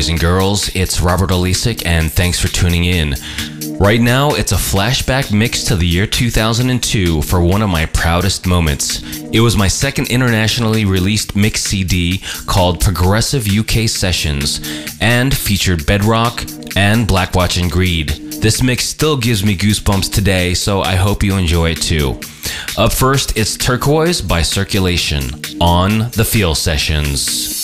boys and girls. It's Robert Olisek, and thanks for tuning in. Right now, it's a flashback mix to the year 2002 for one of my proudest moments. It was my second internationally released mix CD called Progressive UK Sessions and featured Bedrock and Blackwatch and Greed. This mix still gives me goosebumps today, so I hope you enjoy it too. Up first, it's Turquoise by Circulation on the Feel Sessions.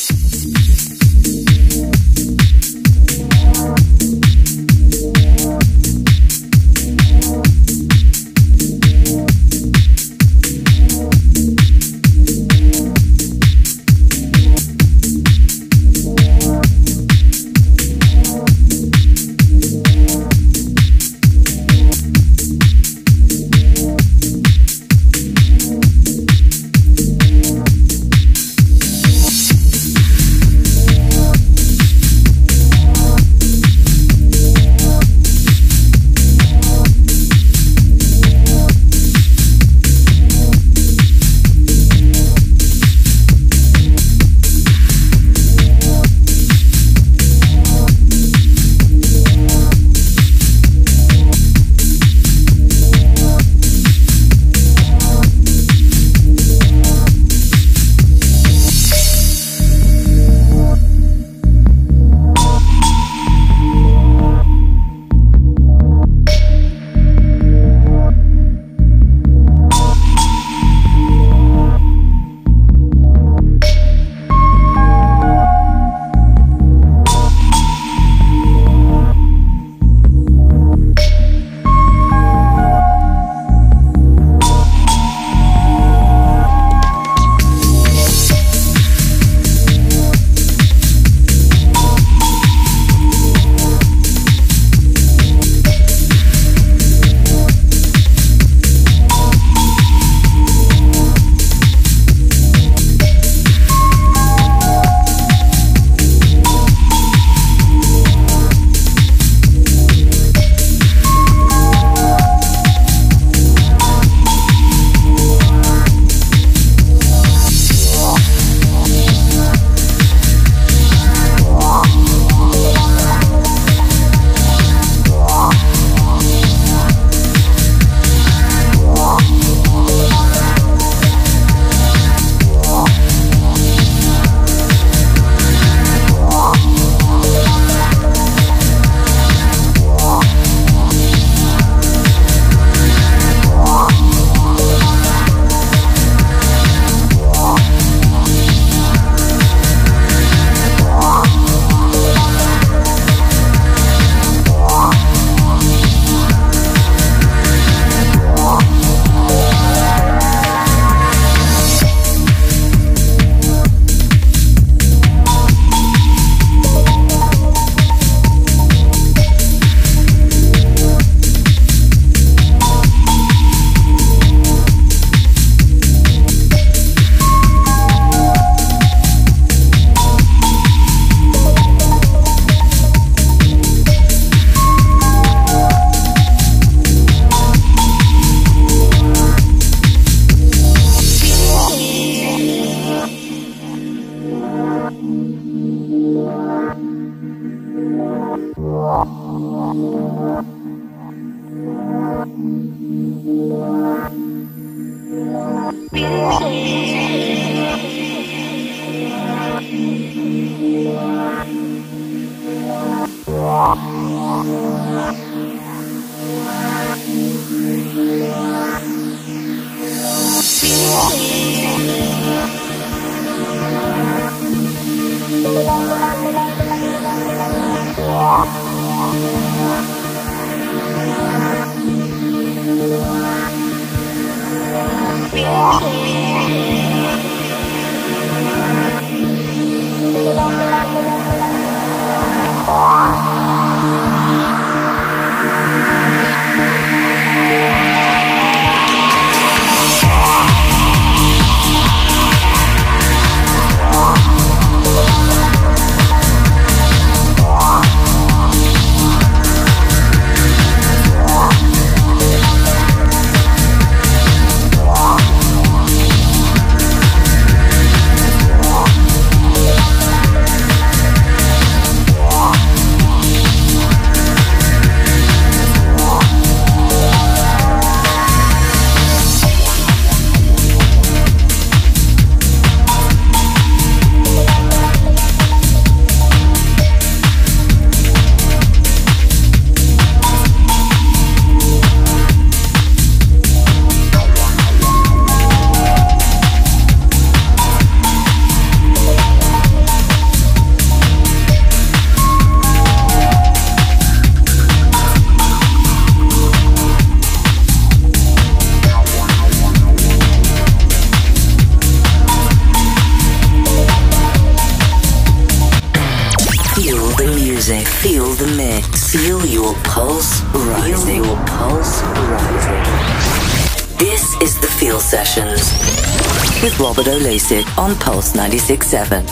96.7.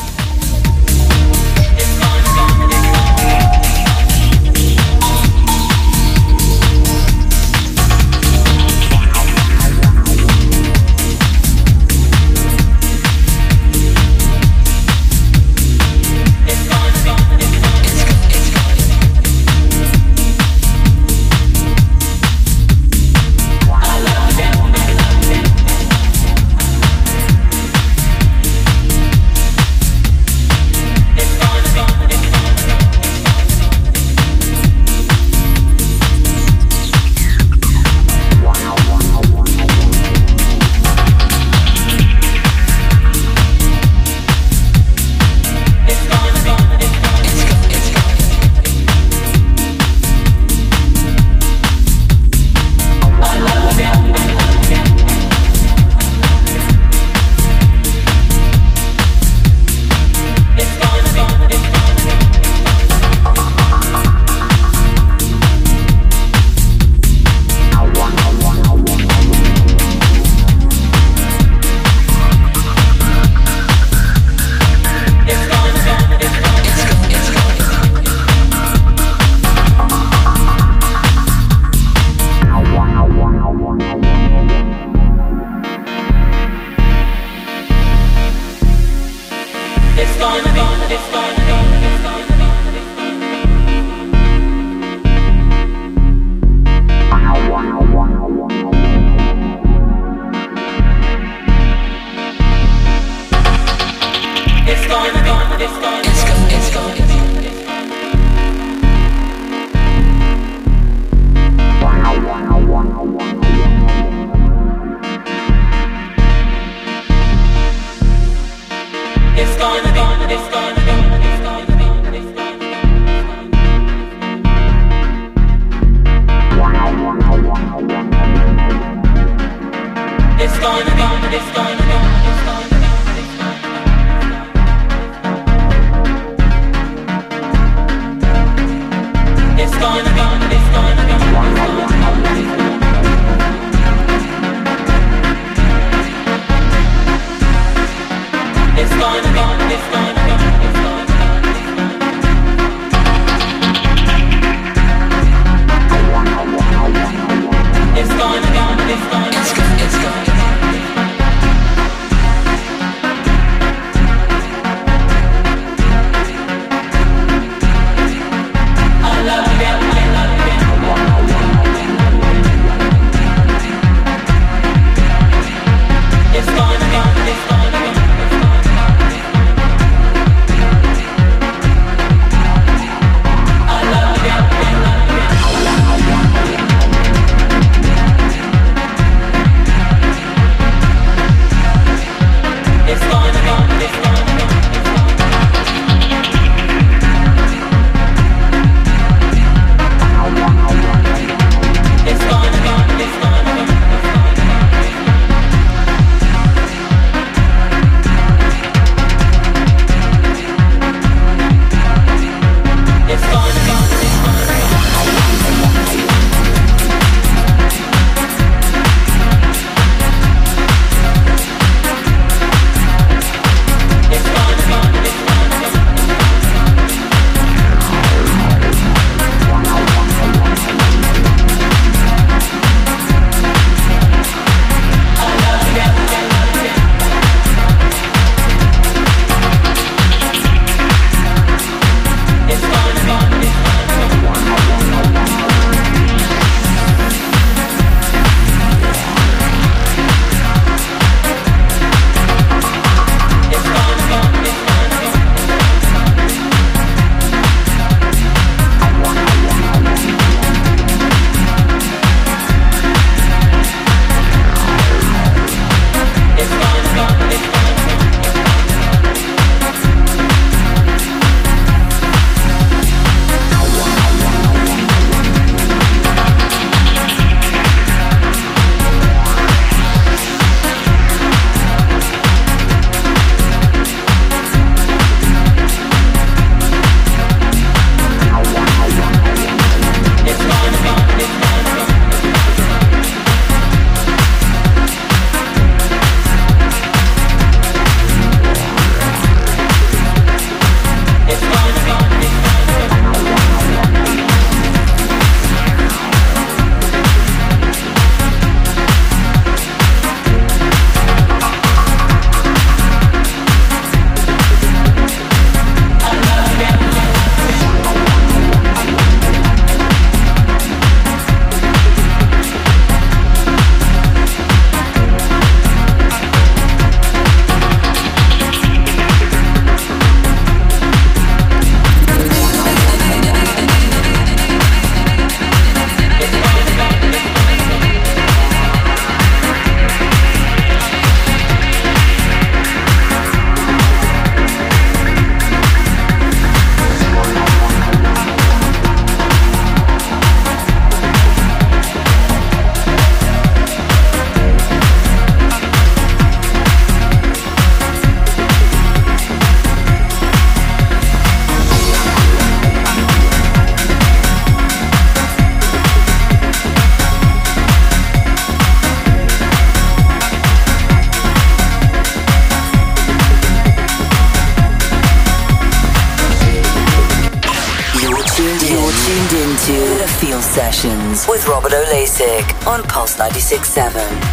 Six seven.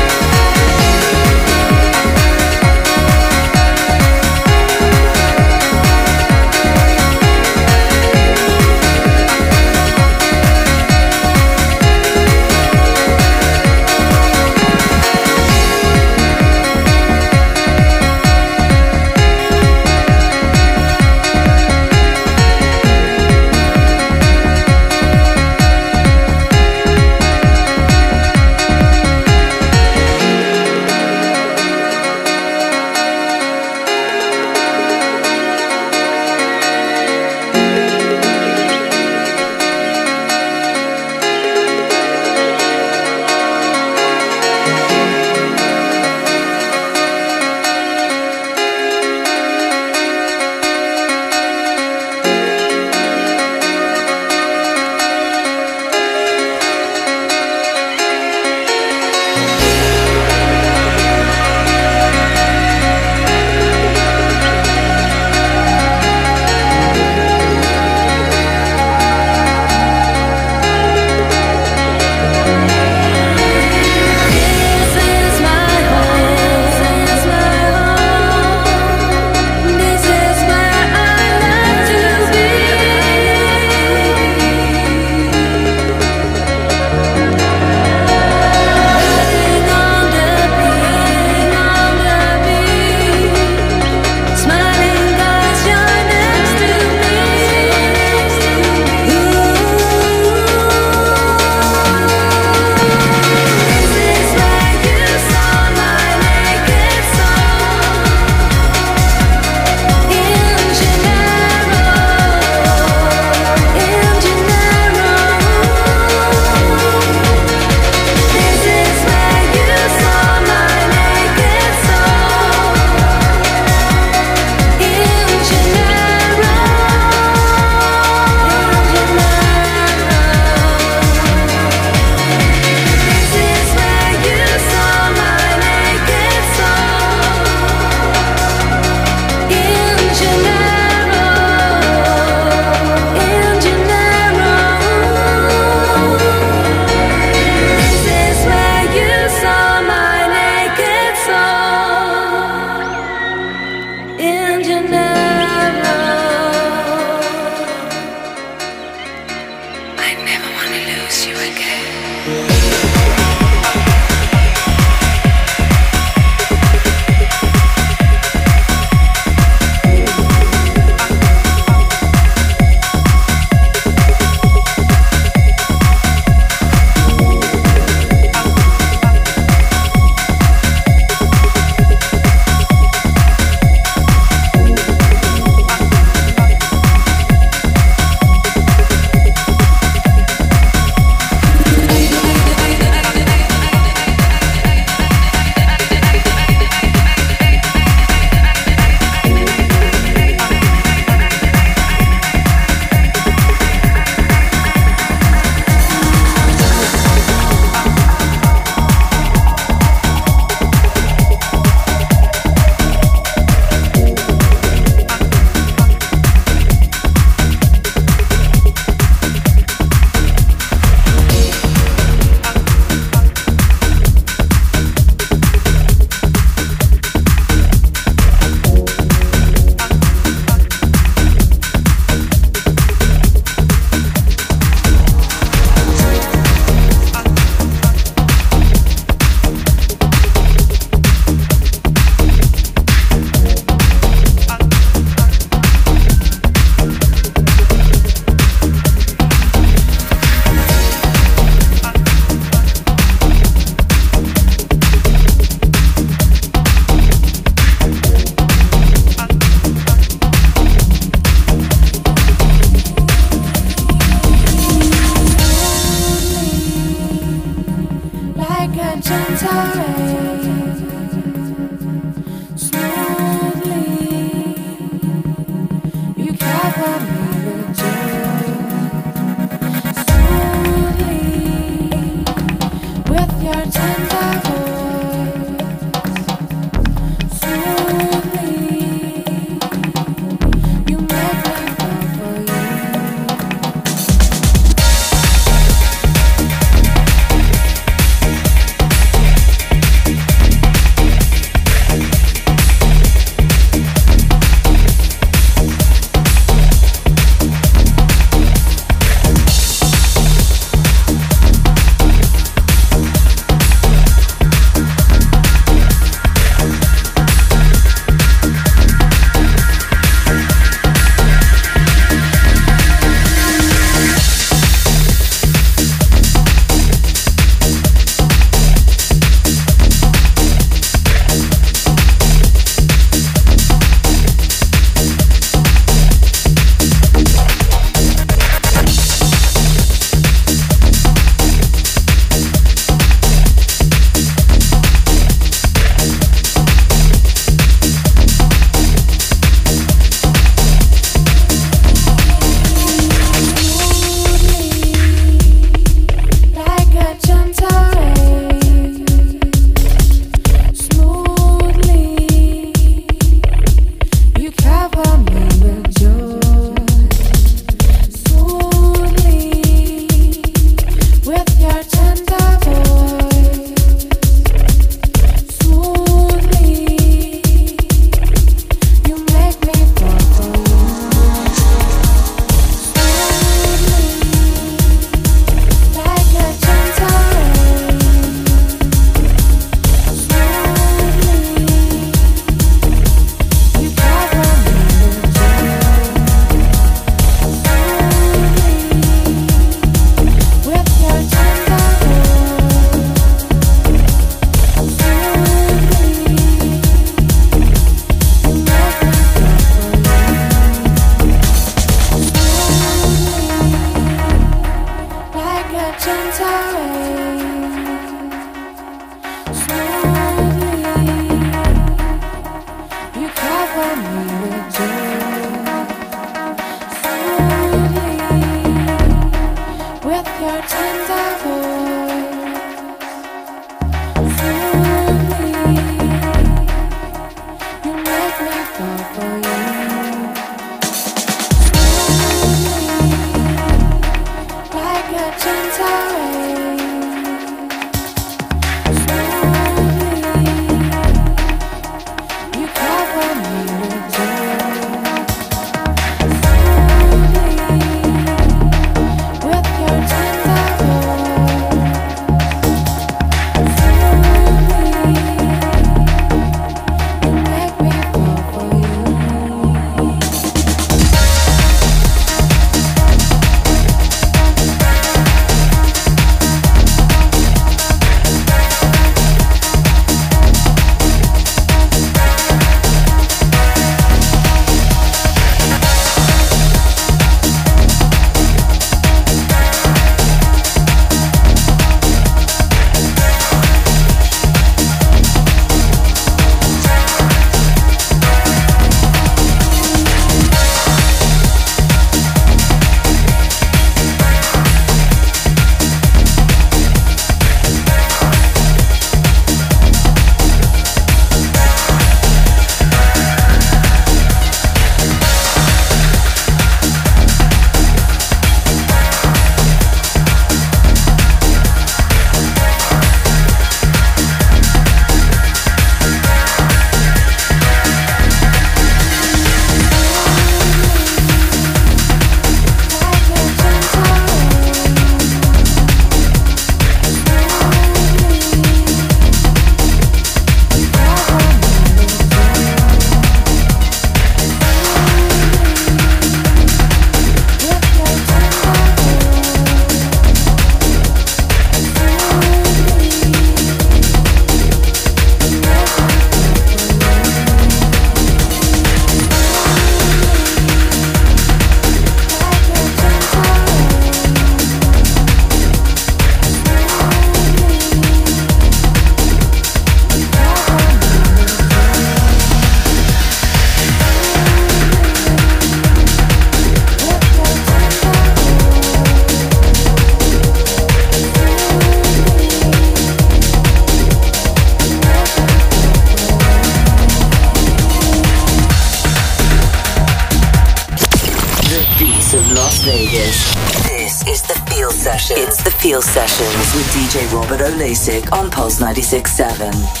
Olasik on Pulse 96.7.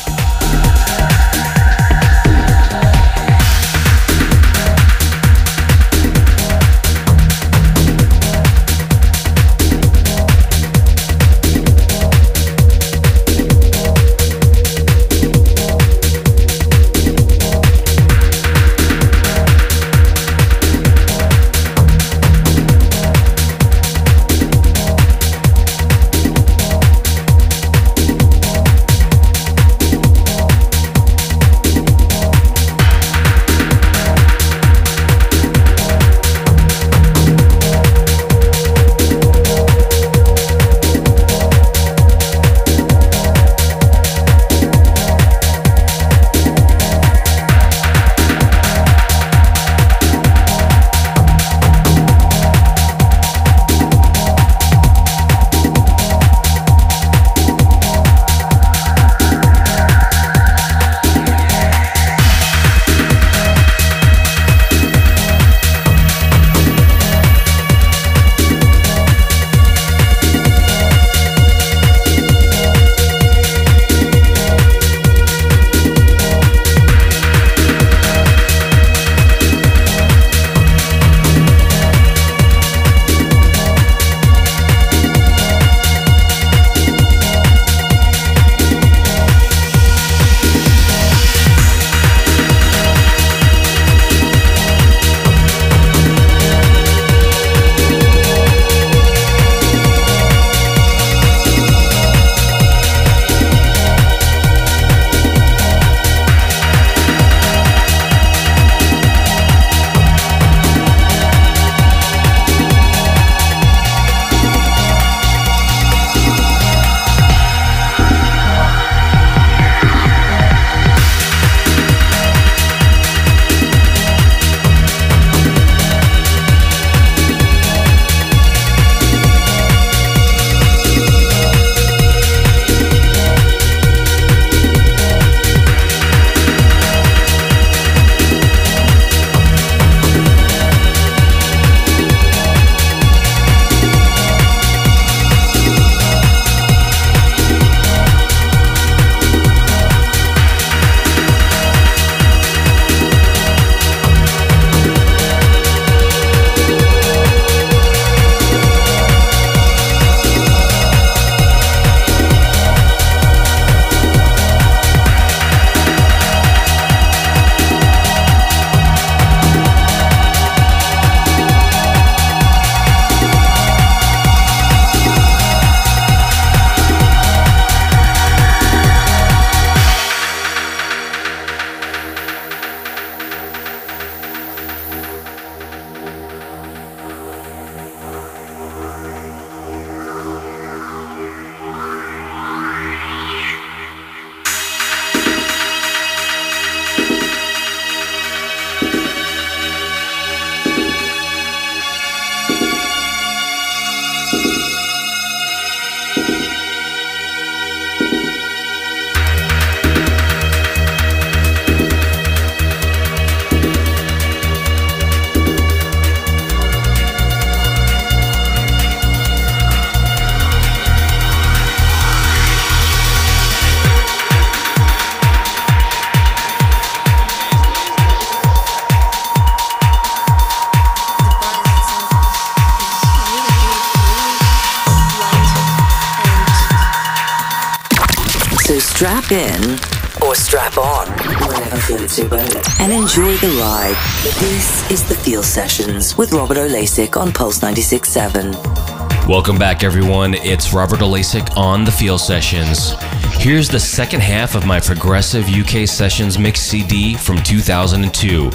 ride. This is the Feel Sessions with Robert Olasik on Pulse 96.7. Welcome back, everyone. It's Robert Olasik on the Feel Sessions. Here's the second half of my progressive UK Sessions mix CD from 2002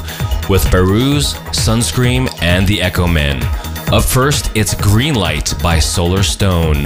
with Behrouz, Sunscreem, and the Echomen. Up first, it's Greenlight by Solar Stone.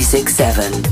96.7.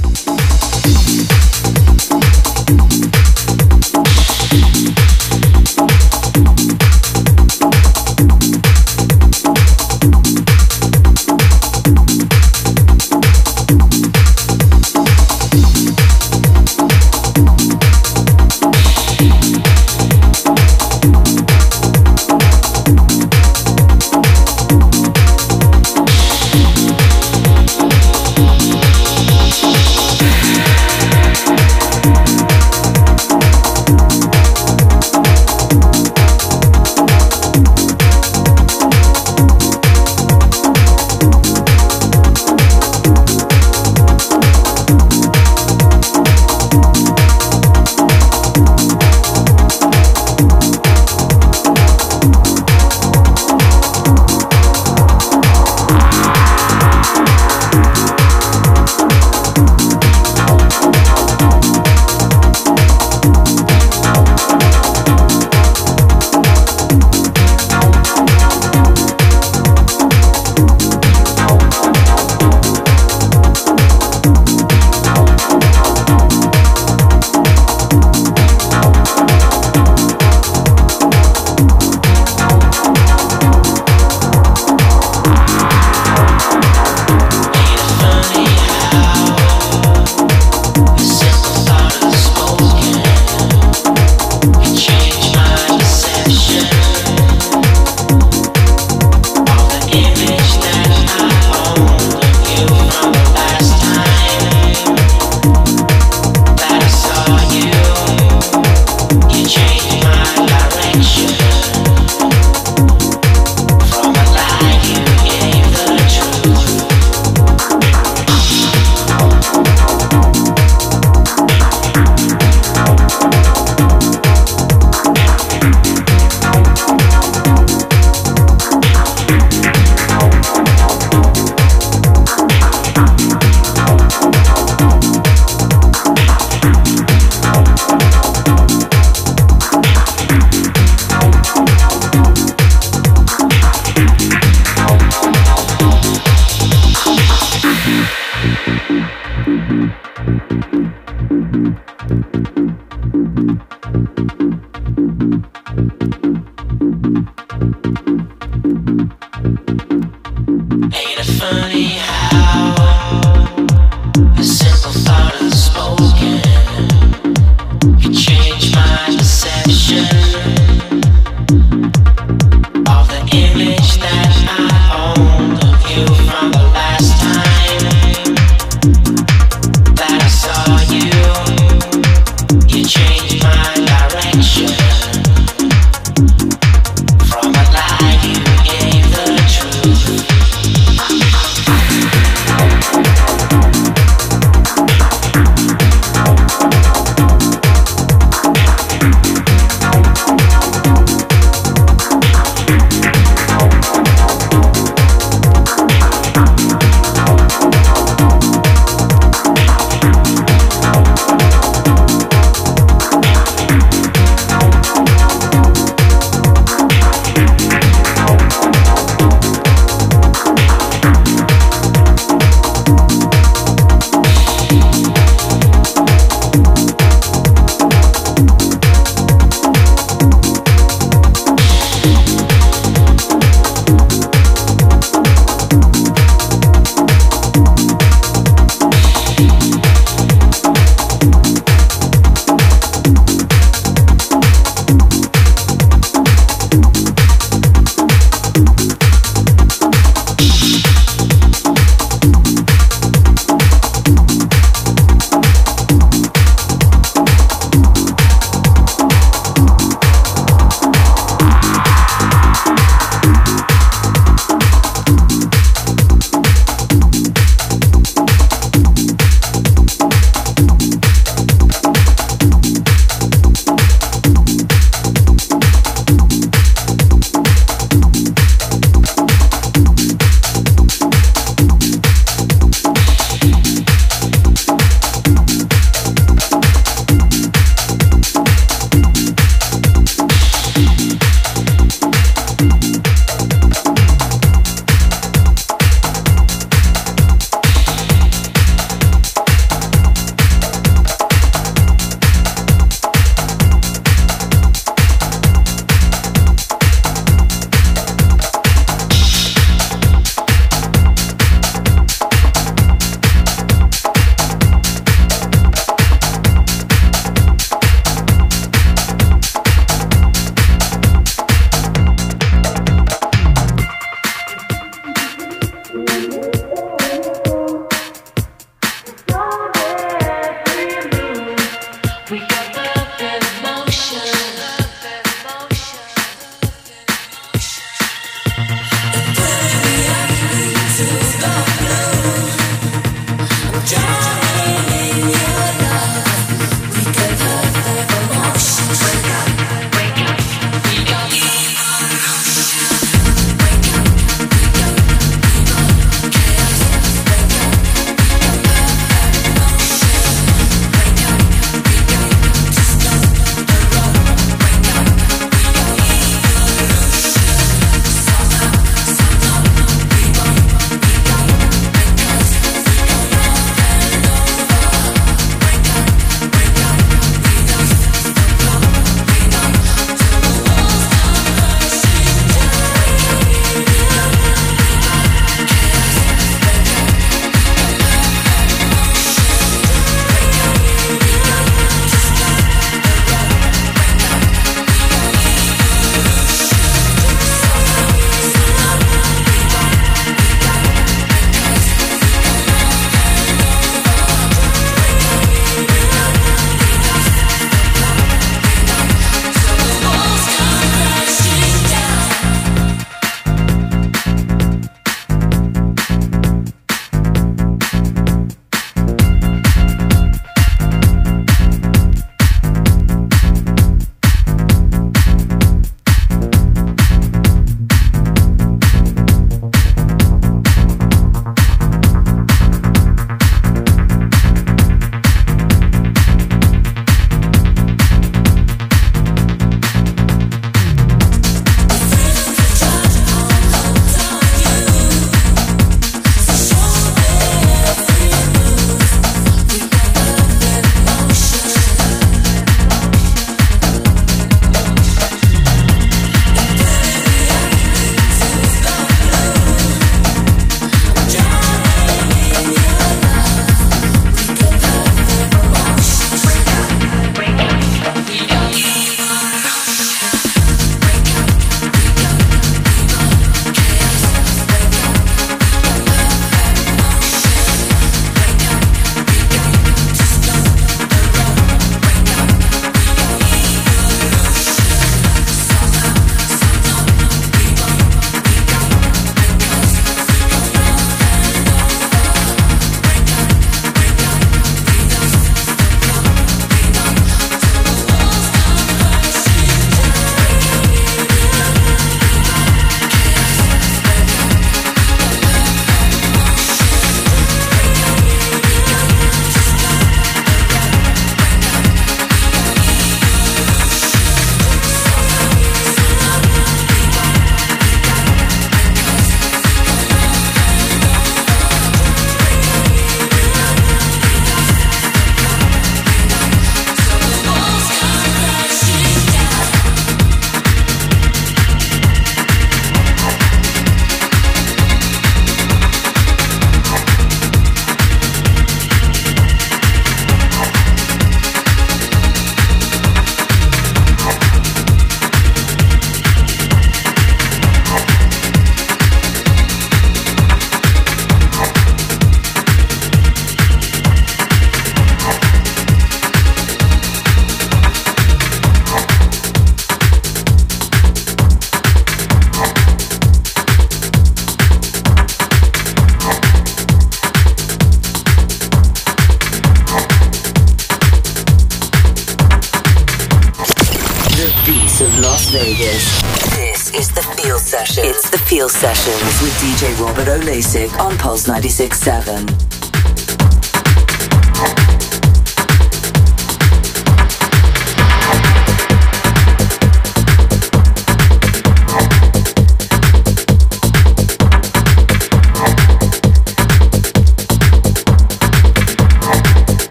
O'Lasik on Pulse 96.7.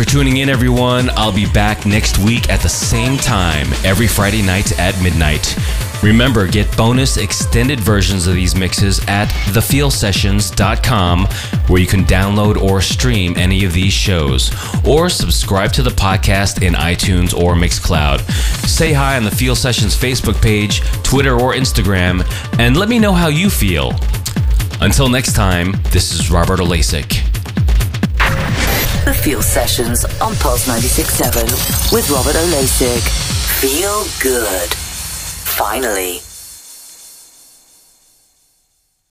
for tuning in, everyone. I'll be back next week at the same time, every Friday night at midnight. Remember, get bonus extended versions of these mixes at thefeelsessions.com, where you can download or stream any of these shows, or subscribe to the podcast in iTunes or Mixcloud. Say hi on the Feel Sessions Facebook page, Twitter, or Instagram, and let me know how you feel. Until next time, this is Robert Olasik. Feel Sessions on Pulse 96.7 with Robert Olasik. Feel good. Finally.